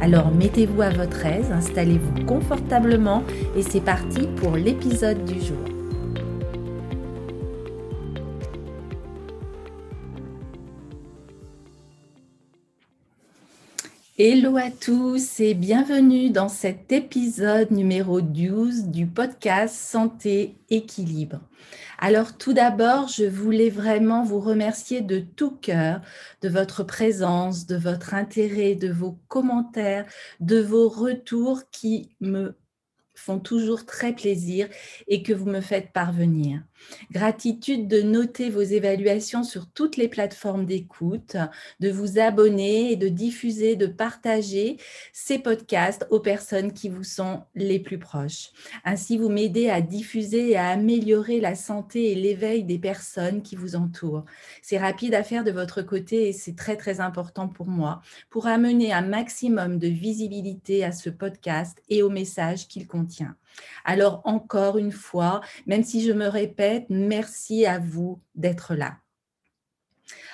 Alors mettez-vous à votre aise, installez-vous confortablement et c'est parti pour l'épisode du jour. Hello à tous et bienvenue dans cet épisode numéro 12 du podcast Santé Équilibre. Alors tout d'abord, je voulais vraiment vous remercier de tout cœur de votre présence, de votre intérêt, de vos commentaires, de vos retours qui me font toujours très plaisir et que vous me faites parvenir. Gratitude de noter vos évaluations sur toutes les plateformes d'écoute, de vous abonner et de diffuser, de partager ces podcasts aux personnes qui vous sont les plus proches. Ainsi, vous m'aidez à diffuser et à améliorer la santé et l'éveil des personnes qui vous entourent. C'est rapide à faire de votre côté et c'est très très important pour moi pour amener un maximum de visibilité à ce podcast et au message qu'il contient. Alors encore une fois, même si je me répète, merci à vous d'être là.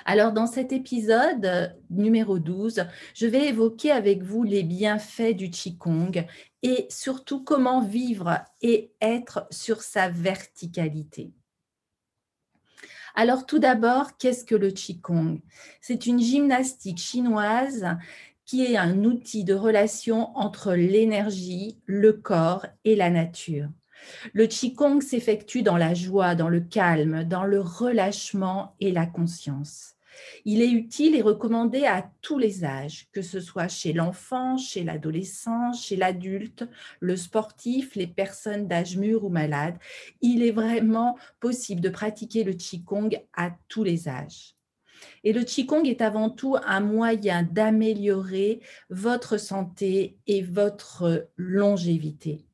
Alors dans cet épisode euh, numéro 12, je vais évoquer avec vous les bienfaits du Qigong et surtout comment vivre et être sur sa verticalité. Alors tout d'abord, qu'est-ce que le Qigong? C'est une gymnastique chinoise qui est un outil de relation entre l'énergie, le corps et la nature. Le Qigong s'effectue dans la joie, dans le calme, dans le relâchement et la conscience. Il est utile et recommandé à tous les âges, que ce soit chez l'enfant, chez l'adolescent, chez l'adulte, le sportif, les personnes d'âge mûr ou malades. Il est vraiment possible de pratiquer le Qigong à tous les âges. Et le Qigong est avant tout un moyen d'améliorer votre santé et votre longévité.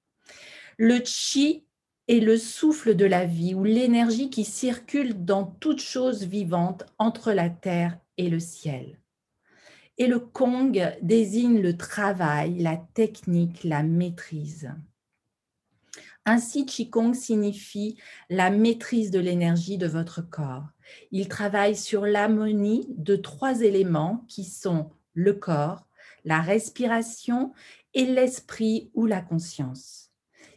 Le Qi est le souffle de la vie ou l'énergie qui circule dans toute chose vivante entre la terre et le ciel. Et le Kong désigne le travail, la technique, la maîtrise. Ainsi, Qigong signifie la maîtrise de l'énergie de votre corps. Il travaille sur l'harmonie de trois éléments qui sont le corps, la respiration et l'esprit ou la conscience.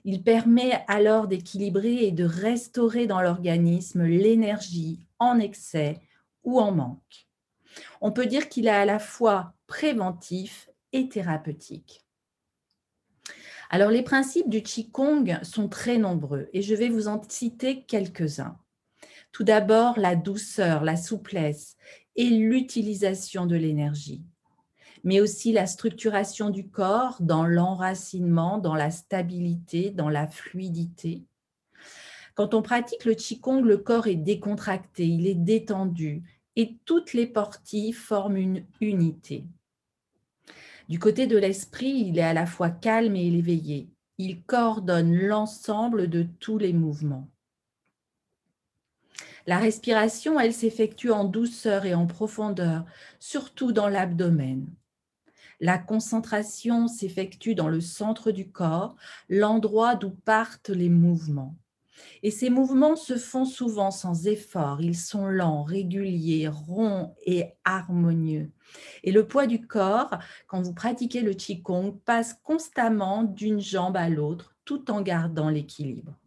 Il permet alors d'équilibrer et de restaurer dans l'organisme l'énergie en excès ou en manque. On peut dire qu'il est à la fois préventif et thérapeutique. Alors, les principes du Qigong sont très nombreux et je vais vous en citer quelques-uns. Tout d'abord, la douceur, la souplesse et l'utilisation de l'énergie, mais aussi la structuration du corps dans l'enracinement, dans la stabilité, dans la fluidité. Quand on pratique le Qigong, le corps est décontracté, il est détendu et toutes les parties forment une unité. Du côté de l'esprit, il est à la fois calme et éveillé. Il coordonne l'ensemble de tous les mouvements. La respiration, elle s'effectue en douceur et en profondeur, surtout dans l'abdomen. La concentration s'effectue dans le centre du corps, l'endroit d'où partent les mouvements. Et ces mouvements se font souvent sans effort, ils sont lents, réguliers, ronds et harmonieux. Et le poids du corps, quand vous pratiquez le Qigong, passe constamment d'une jambe à l'autre tout en gardant l'équilibre.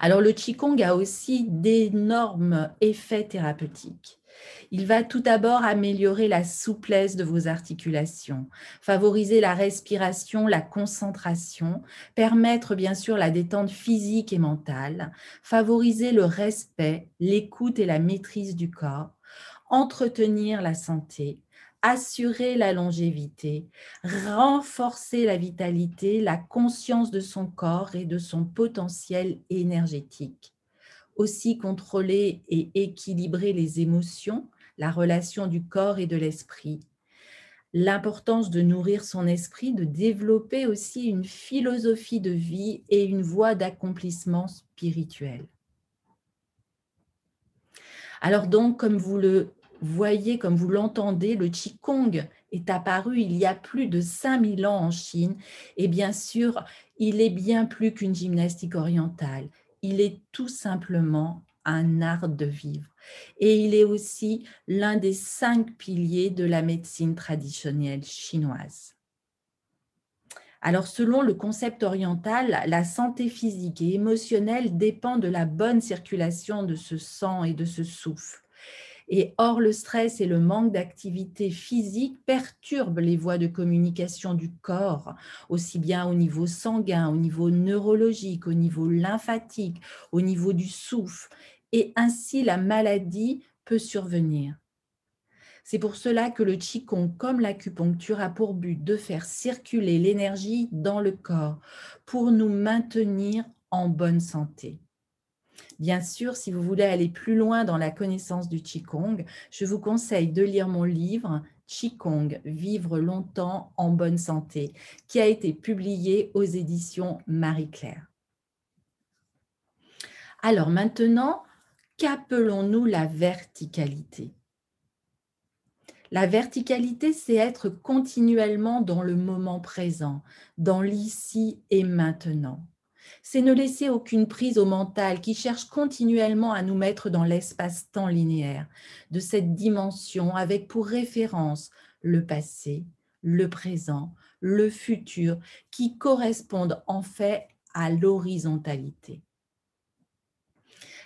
Alors le Qigong a aussi d'énormes effets thérapeutiques. Il va tout d'abord améliorer la souplesse de vos articulations, favoriser la respiration, la concentration, permettre bien sûr la détente physique et mentale, favoriser le respect, l'écoute et la maîtrise du corps, entretenir la santé, assurer la longévité, renforcer la vitalité, la conscience de son corps et de son potentiel énergétique aussi contrôler et équilibrer les émotions, la relation du corps et de l'esprit, l'importance de nourrir son esprit, de développer aussi une philosophie de vie et une voie d'accomplissement spirituel. Alors donc, comme vous le voyez, comme vous l'entendez, le Qigong est apparu il y a plus de 5000 ans en Chine et bien sûr, il est bien plus qu'une gymnastique orientale. Il est tout simplement un art de vivre. Et il est aussi l'un des cinq piliers de la médecine traditionnelle chinoise. Alors, selon le concept oriental, la santé physique et émotionnelle dépend de la bonne circulation de ce sang et de ce souffle. Et or, le stress et le manque d'activité physique perturbent les voies de communication du corps, aussi bien au niveau sanguin, au niveau neurologique, au niveau lymphatique, au niveau du souffle. Et ainsi, la maladie peut survenir. C'est pour cela que le Qigong, comme l'acupuncture, a pour but de faire circuler l'énergie dans le corps pour nous maintenir en bonne santé. Bien sûr, si vous voulez aller plus loin dans la connaissance du Qigong, je vous conseille de lire mon livre Qigong, Vivre longtemps en bonne santé, qui a été publié aux éditions Marie-Claire. Alors maintenant, qu'appelons-nous la verticalité? La verticalité, c'est être continuellement dans le moment présent, dans l'ici et maintenant c'est ne laisser aucune prise au mental qui cherche continuellement à nous mettre dans l'espace-temps linéaire de cette dimension avec pour référence le passé, le présent, le futur, qui correspondent en fait à l'horizontalité.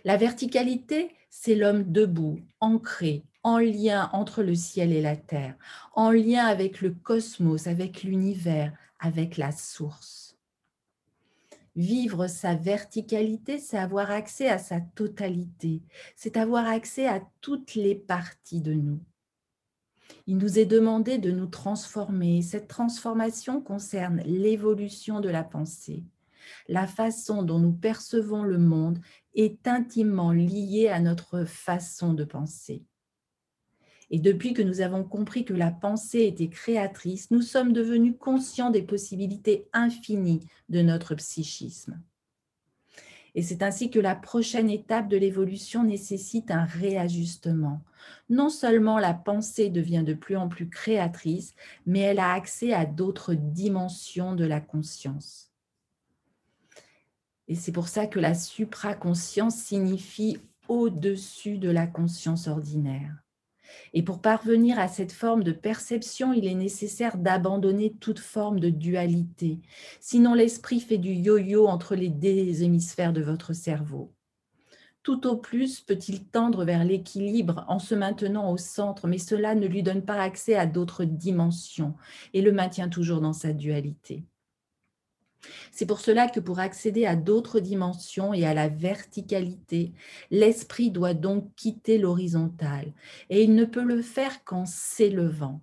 La verticalité, c'est l'homme debout, ancré, en lien entre le ciel et la terre, en lien avec le cosmos, avec l'univers, avec la source. Vivre sa verticalité, c'est avoir accès à sa totalité, c'est avoir accès à toutes les parties de nous. Il nous est demandé de nous transformer. Cette transformation concerne l'évolution de la pensée. La façon dont nous percevons le monde est intimement liée à notre façon de penser. Et depuis que nous avons compris que la pensée était créatrice, nous sommes devenus conscients des possibilités infinies de notre psychisme. Et c'est ainsi que la prochaine étape de l'évolution nécessite un réajustement. Non seulement la pensée devient de plus en plus créatrice, mais elle a accès à d'autres dimensions de la conscience. Et c'est pour ça que la supraconscience signifie au-dessus de la conscience ordinaire. Et pour parvenir à cette forme de perception, il est nécessaire d'abandonner toute forme de dualité. Sinon, l'esprit fait du yo-yo entre les deux hémisphères de votre cerveau. Tout au plus peut-il tendre vers l'équilibre en se maintenant au centre, mais cela ne lui donne pas accès à d'autres dimensions et le maintient toujours dans sa dualité. C'est pour cela que pour accéder à d'autres dimensions et à la verticalité, l'esprit doit donc quitter l'horizontal et il ne peut le faire qu'en s'élevant,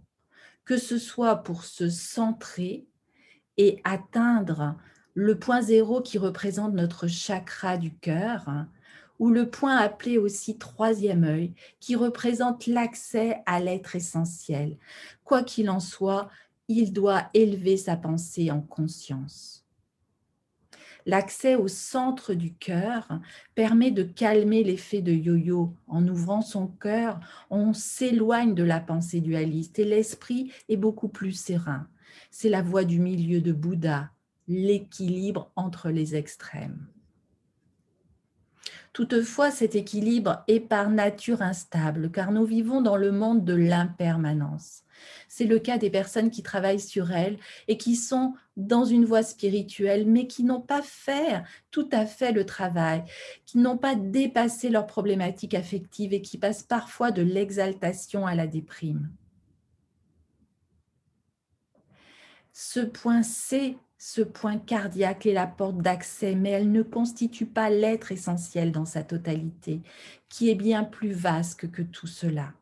que ce soit pour se centrer et atteindre le point zéro qui représente notre chakra du cœur, ou le point appelé aussi troisième œil, qui représente l'accès à l'être essentiel. Quoi qu'il en soit, il doit élever sa pensée en conscience. L'accès au centre du cœur permet de calmer l'effet de yo-yo. En ouvrant son cœur, on s'éloigne de la pensée dualiste et l'esprit est beaucoup plus serein. C'est la voie du milieu de Bouddha, l'équilibre entre les extrêmes. Toutefois, cet équilibre est par nature instable, car nous vivons dans le monde de l'impermanence. C'est le cas des personnes qui travaillent sur elles et qui sont dans une voie spirituelle, mais qui n'ont pas fait tout à fait le travail, qui n'ont pas dépassé leurs problématiques affectives et qui passent parfois de l'exaltation à la déprime. Ce point C ce point cardiaque est la porte d'accès, mais elle ne constitue pas l'être essentiel dans sa totalité, qui est bien plus vaste que tout cela.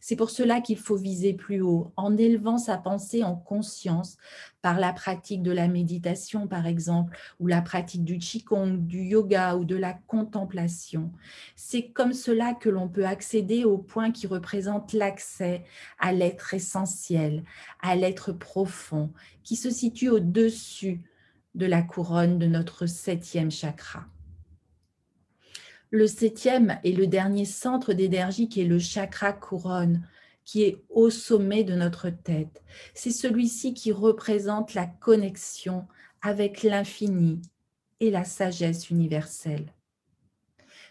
C'est pour cela qu'il faut viser plus haut, en élevant sa pensée en conscience par la pratique de la méditation, par exemple, ou la pratique du qigong, du yoga ou de la contemplation. C'est comme cela que l'on peut accéder au point qui représente l'accès à l'être essentiel, à l'être profond, qui se situe au-dessus de la couronne de notre septième chakra. Le septième et le dernier centre d'énergie qui est le chakra couronne, qui est au sommet de notre tête. C'est celui-ci qui représente la connexion avec l'infini et la sagesse universelle.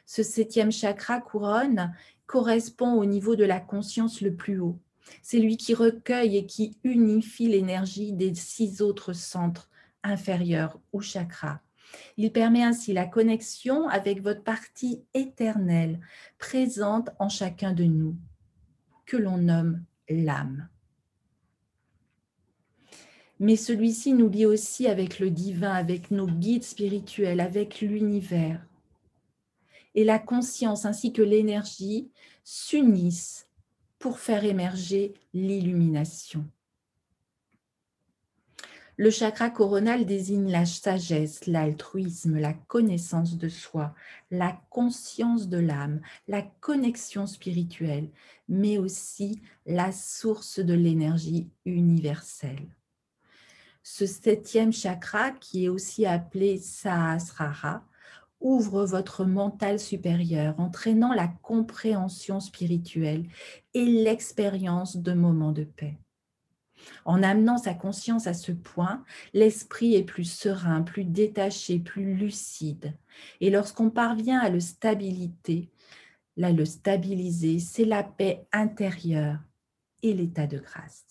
Ce septième chakra couronne correspond au niveau de la conscience le plus haut. C'est lui qui recueille et qui unifie l'énergie des six autres centres inférieurs ou chakras il permet ainsi la connexion avec votre partie éternelle présente en chacun de nous, que l'on nomme l'âme. Mais celui-ci nous lie aussi avec le divin, avec nos guides spirituels, avec l'univers. Et la conscience ainsi que l'énergie s'unissent pour faire émerger l'illumination. Le chakra coronal désigne la sagesse, l'altruisme, la connaissance de soi, la conscience de l'âme, la connexion spirituelle, mais aussi la source de l'énergie universelle. Ce septième chakra, qui est aussi appelé Sahasrara, ouvre votre mental supérieur, entraînant la compréhension spirituelle et l'expérience de moments de paix. En amenant sa conscience à ce point, l'esprit est plus serein, plus détaché, plus lucide. Et lorsqu'on parvient à le stabilité, là, le stabiliser, c'est la paix intérieure et l'état de grâce.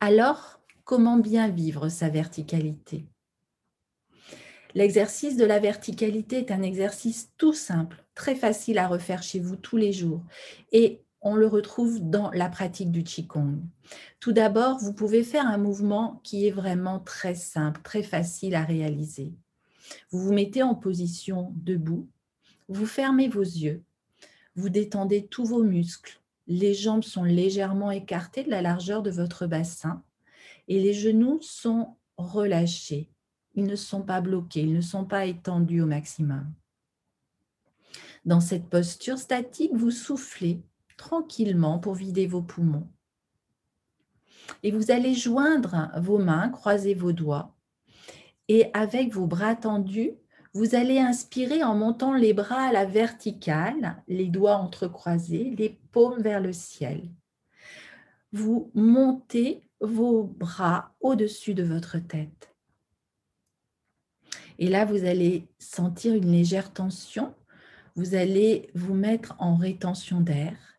Alors, comment bien vivre sa verticalité? L'exercice de la verticalité est un exercice tout simple, très facile à refaire chez vous tous les jours et on le retrouve dans la pratique du Qigong. Tout d'abord, vous pouvez faire un mouvement qui est vraiment très simple, très facile à réaliser. Vous vous mettez en position debout, vous fermez vos yeux, vous détendez tous vos muscles, les jambes sont légèrement écartées de la largeur de votre bassin et les genoux sont relâchés. Ils ne sont pas bloqués, ils ne sont pas étendus au maximum. Dans cette posture statique, vous soufflez tranquillement pour vider vos poumons. Et vous allez joindre vos mains, croiser vos doigts. Et avec vos bras tendus, vous allez inspirer en montant les bras à la verticale, les doigts entrecroisés, les paumes vers le ciel. Vous montez vos bras au-dessus de votre tête. Et là, vous allez sentir une légère tension. Vous allez vous mettre en rétention d'air.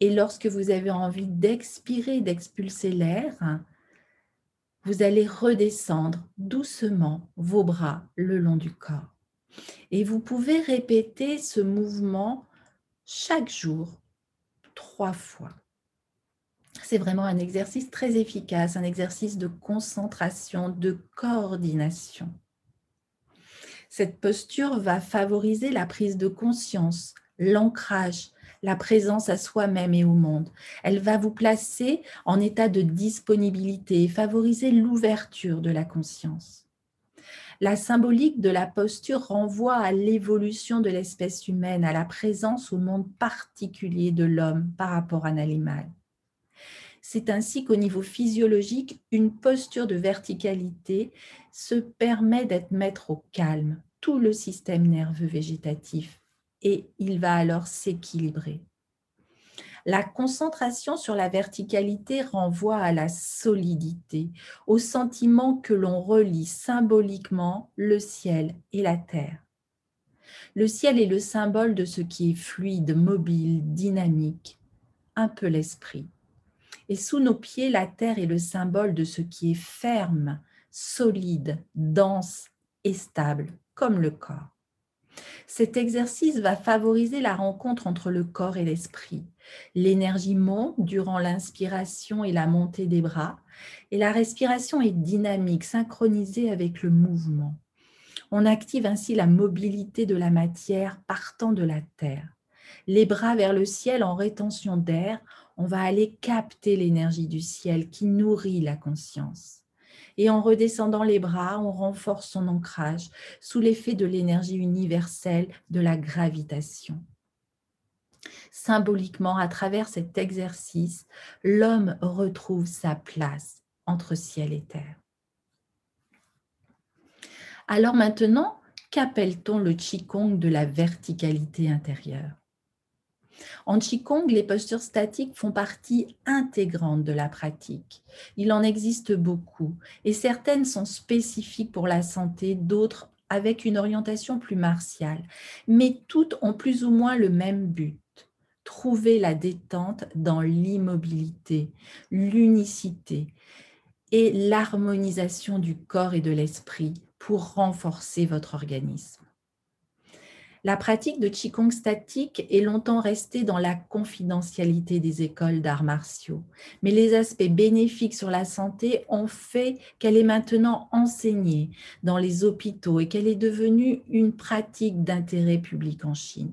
Et lorsque vous avez envie d'expirer, d'expulser l'air, vous allez redescendre doucement vos bras le long du corps. Et vous pouvez répéter ce mouvement chaque jour, trois fois. C'est vraiment un exercice très efficace, un exercice de concentration, de coordination. Cette posture va favoriser la prise de conscience, l'ancrage, la présence à soi-même et au monde. Elle va vous placer en état de disponibilité et favoriser l'ouverture de la conscience. La symbolique de la posture renvoie à l'évolution de l'espèce humaine, à la présence au monde particulier de l'homme par rapport à l'animal. C'est ainsi qu'au niveau physiologique, une posture de verticalité se permet d'être maître au calme, tout le système nerveux végétatif et il va alors s'équilibrer. La concentration sur la verticalité renvoie à la solidité, au sentiment que l'on relie symboliquement le ciel et la terre. Le ciel est le symbole de ce qui est fluide, mobile, dynamique, un peu l'esprit. Et sous nos pieds, la terre est le symbole de ce qui est ferme, solide, dense et stable, comme le corps. Cet exercice va favoriser la rencontre entre le corps et l'esprit. L'énergie monte durant l'inspiration et la montée des bras, et la respiration est dynamique, synchronisée avec le mouvement. On active ainsi la mobilité de la matière partant de la terre. Les bras vers le ciel en rétention d'air, on va aller capter l'énergie du ciel qui nourrit la conscience. Et en redescendant les bras, on renforce son ancrage sous l'effet de l'énergie universelle de la gravitation. Symboliquement, à travers cet exercice, l'homme retrouve sa place entre ciel et terre. Alors maintenant, qu'appelle-t-on le Qigong de la verticalité intérieure? En Qigong, les postures statiques font partie intégrante de la pratique. Il en existe beaucoup et certaines sont spécifiques pour la santé, d'autres avec une orientation plus martiale. Mais toutes ont plus ou moins le même but trouver la détente dans l'immobilité, l'unicité et l'harmonisation du corps et de l'esprit pour renforcer votre organisme. La pratique de Qigong statique est longtemps restée dans la confidentialité des écoles d'arts martiaux, mais les aspects bénéfiques sur la santé ont fait qu'elle est maintenant enseignée dans les hôpitaux et qu'elle est devenue une pratique d'intérêt public en Chine.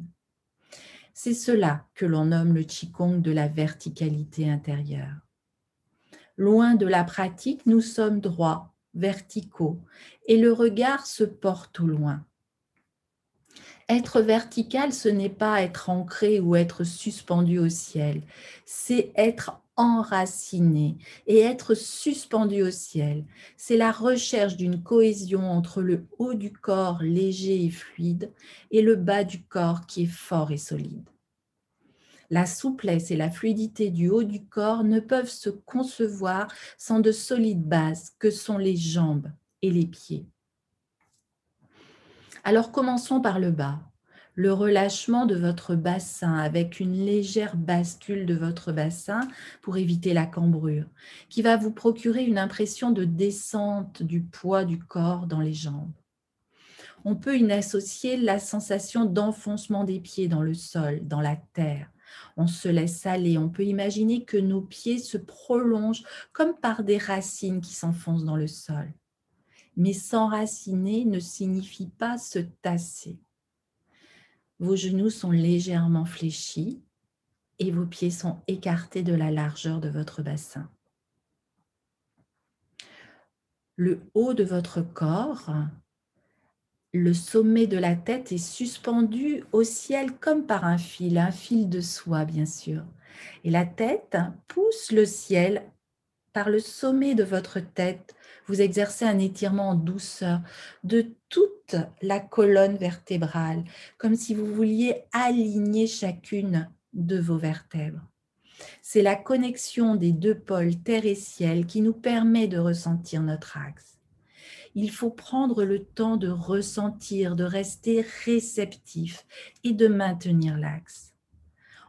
C'est cela que l'on nomme le Qigong de la verticalité intérieure. Loin de la pratique, nous sommes droits, verticaux, et le regard se porte au loin. Être vertical, ce n'est pas être ancré ou être suspendu au ciel, c'est être enraciné et être suspendu au ciel. C'est la recherche d'une cohésion entre le haut du corps léger et fluide et le bas du corps qui est fort et solide. La souplesse et la fluidité du haut du corps ne peuvent se concevoir sans de solides bases que sont les jambes et les pieds. Alors commençons par le bas le relâchement de votre bassin avec une légère bascule de votre bassin pour éviter la cambrure, qui va vous procurer une impression de descente du poids du corps dans les jambes. On peut y associer la sensation d'enfoncement des pieds dans le sol, dans la terre. On se laisse aller, on peut imaginer que nos pieds se prolongent comme par des racines qui s'enfoncent dans le sol. Mais s'enraciner ne signifie pas se tasser. Vos genoux sont légèrement fléchis et vos pieds sont écartés de la largeur de votre bassin. Le haut de votre corps, le sommet de la tête est suspendu au ciel comme par un fil, un fil de soie bien sûr. Et la tête pousse le ciel par le sommet de votre tête vous exercez un étirement en douceur de toute la colonne vertébrale, comme si vous vouliez aligner chacune de vos vertèbres. C'est la connexion des deux pôles terre et ciel qui nous permet de ressentir notre axe. Il faut prendre le temps de ressentir, de rester réceptif et de maintenir l'axe.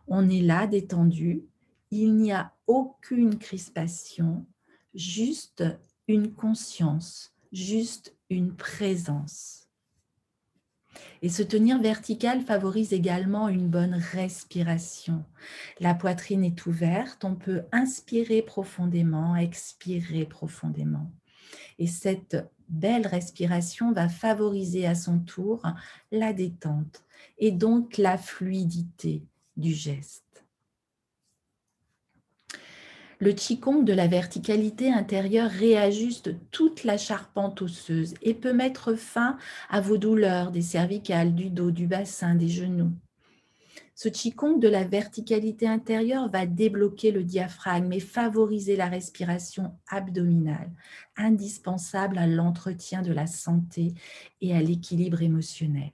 On est là détendu, il n'y a aucune crispation, juste une conscience, juste une présence. Et se tenir vertical favorise également une bonne respiration. La poitrine est ouverte, on peut inspirer profondément, expirer profondément. Et cette belle respiration va favoriser à son tour la détente et donc la fluidité du geste. Le Qigong de la verticalité intérieure réajuste toute la charpente osseuse et peut mettre fin à vos douleurs des cervicales, du dos, du bassin, des genoux. Ce Qigong de la verticalité intérieure va débloquer le diaphragme et favoriser la respiration abdominale, indispensable à l'entretien de la santé et à l'équilibre émotionnel.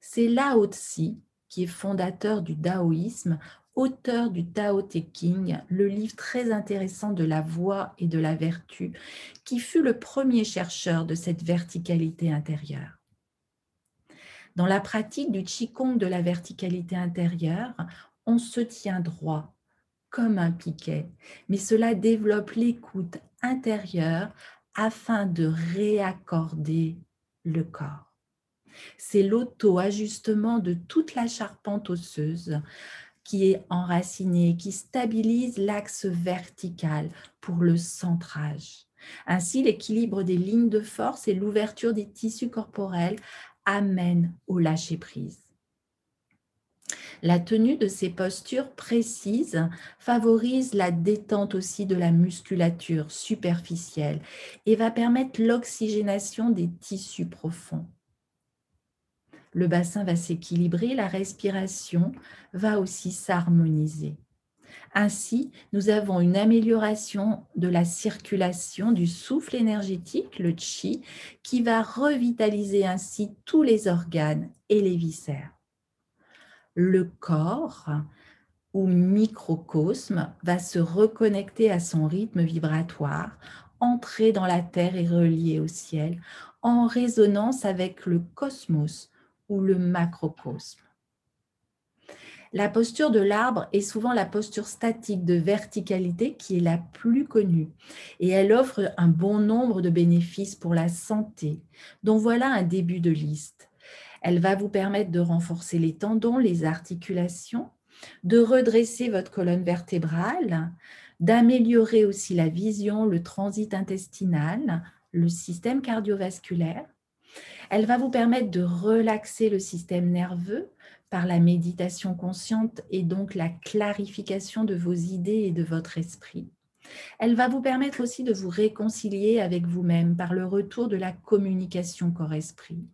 C'est Lao Tzu, qui est fondateur du taoïsme, auteur du Tao Te King, le livre très intéressant de la voix et de la vertu, qui fut le premier chercheur de cette verticalité intérieure. Dans la pratique du Qigong de la verticalité intérieure, on se tient droit comme un piquet, mais cela développe l'écoute intérieure afin de réaccorder le corps. C'est l'auto-ajustement de toute la charpente osseuse qui est enraciné, qui stabilise l'axe vertical pour le centrage. Ainsi, l'équilibre des lignes de force et l'ouverture des tissus corporels amènent au lâcher-prise. La tenue de ces postures précises favorise la détente aussi de la musculature superficielle et va permettre l'oxygénation des tissus profonds. Le bassin va s'équilibrer, la respiration va aussi s'harmoniser. Ainsi, nous avons une amélioration de la circulation du souffle énergétique, le chi, qui va revitaliser ainsi tous les organes et les viscères. Le corps ou microcosme va se reconnecter à son rythme vibratoire, entrer dans la terre et relier au ciel, en résonance avec le cosmos ou le macrocosme. La posture de l'arbre est souvent la posture statique de verticalité qui est la plus connue et elle offre un bon nombre de bénéfices pour la santé, dont voilà un début de liste. Elle va vous permettre de renforcer les tendons, les articulations, de redresser votre colonne vertébrale, d'améliorer aussi la vision, le transit intestinal, le système cardiovasculaire. Elle va vous permettre de relaxer le système nerveux par la méditation consciente et donc la clarification de vos idées et de votre esprit. Elle va vous permettre aussi de vous réconcilier avec vous-même par le retour de la communication corps-esprit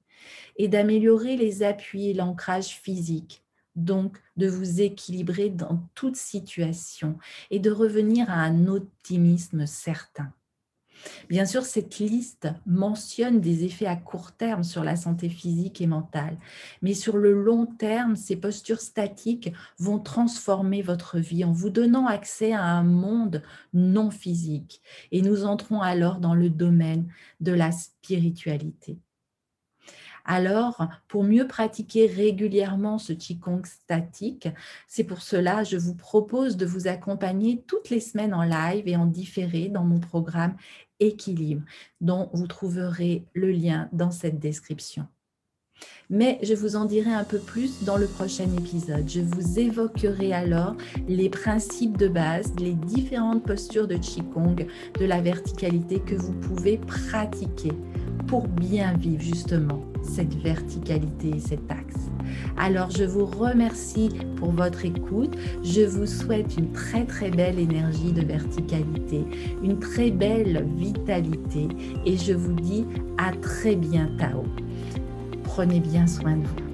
et d'améliorer les appuis et l'ancrage physique, donc de vous équilibrer dans toute situation et de revenir à un optimisme certain. Bien sûr, cette liste mentionne des effets à court terme sur la santé physique et mentale, mais sur le long terme, ces postures statiques vont transformer votre vie en vous donnant accès à un monde non physique. Et nous entrons alors dans le domaine de la spiritualité. Alors, pour mieux pratiquer régulièrement ce Qigong statique, c'est pour cela je vous propose de vous accompagner toutes les semaines en live et en différé dans mon programme Équilibre, dont vous trouverez le lien dans cette description. Mais je vous en dirai un peu plus dans le prochain épisode. Je vous évoquerai alors les principes de base, les différentes postures de Qigong, de la verticalité que vous pouvez pratiquer pour bien vivre justement cette verticalité et cet axe. Alors je vous remercie pour votre écoute. Je vous souhaite une très très belle énergie de verticalité, une très belle vitalité et je vous dis à très bientôt. Prenez bien soin de vous.